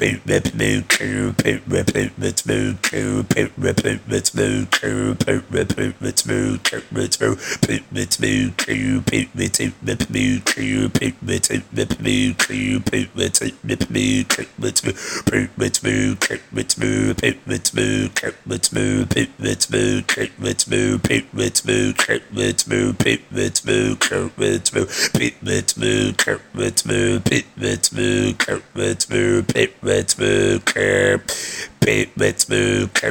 Pit, Pittsburgh, Pittsburgh, Pittsburgh,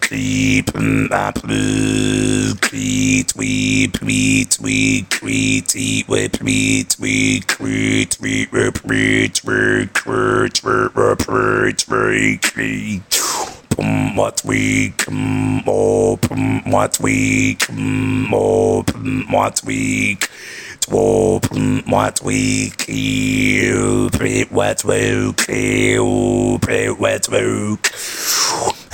creep and creep, blue creep, we creep, we creet creep, we creep, we creep, we creep, we creep, we creep, we creep, from what we come open what we come open what we open what we keep it what we keep it what we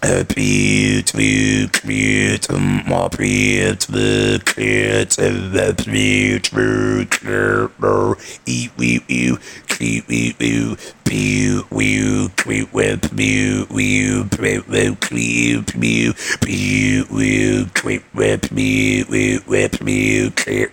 Repeat, repeat, repeat, repeat, repeat, eat, we, we, treat, we, we, pew, we, treat, with, pew, we, print, with, pew, pew, pew, we, treat, with, me, we, with, me, treat,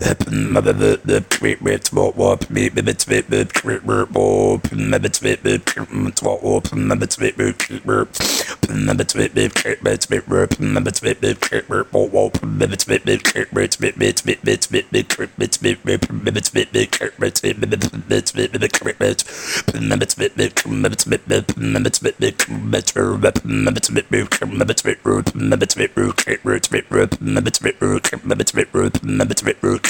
Remember to make root, remember to make root, remember to make root, remember to make root, remember to make root.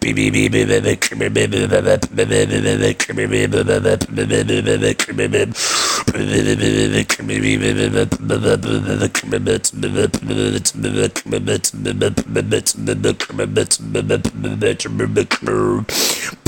Beep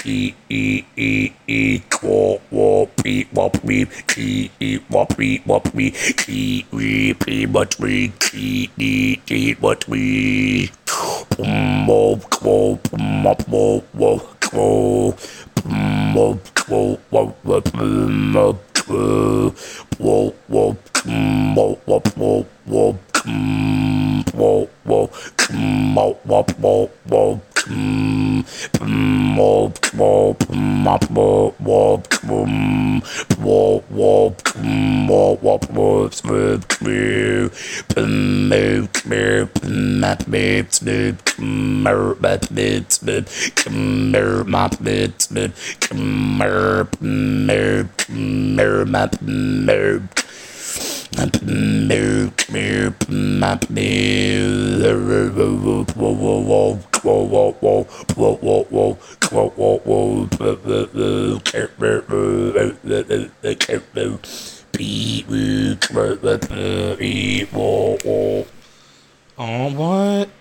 Kee e e e quo wop e wop we kee e wop we wop we kee we pee but we kee e e but we Pumbo quo pumop wop wop quo Pumbo quo wop wop pumop quo Wop wop kumbo wop wop wop kumbo wop kumbo wop wop wop kumbo Merp, merp, merp, merp, merp. On what?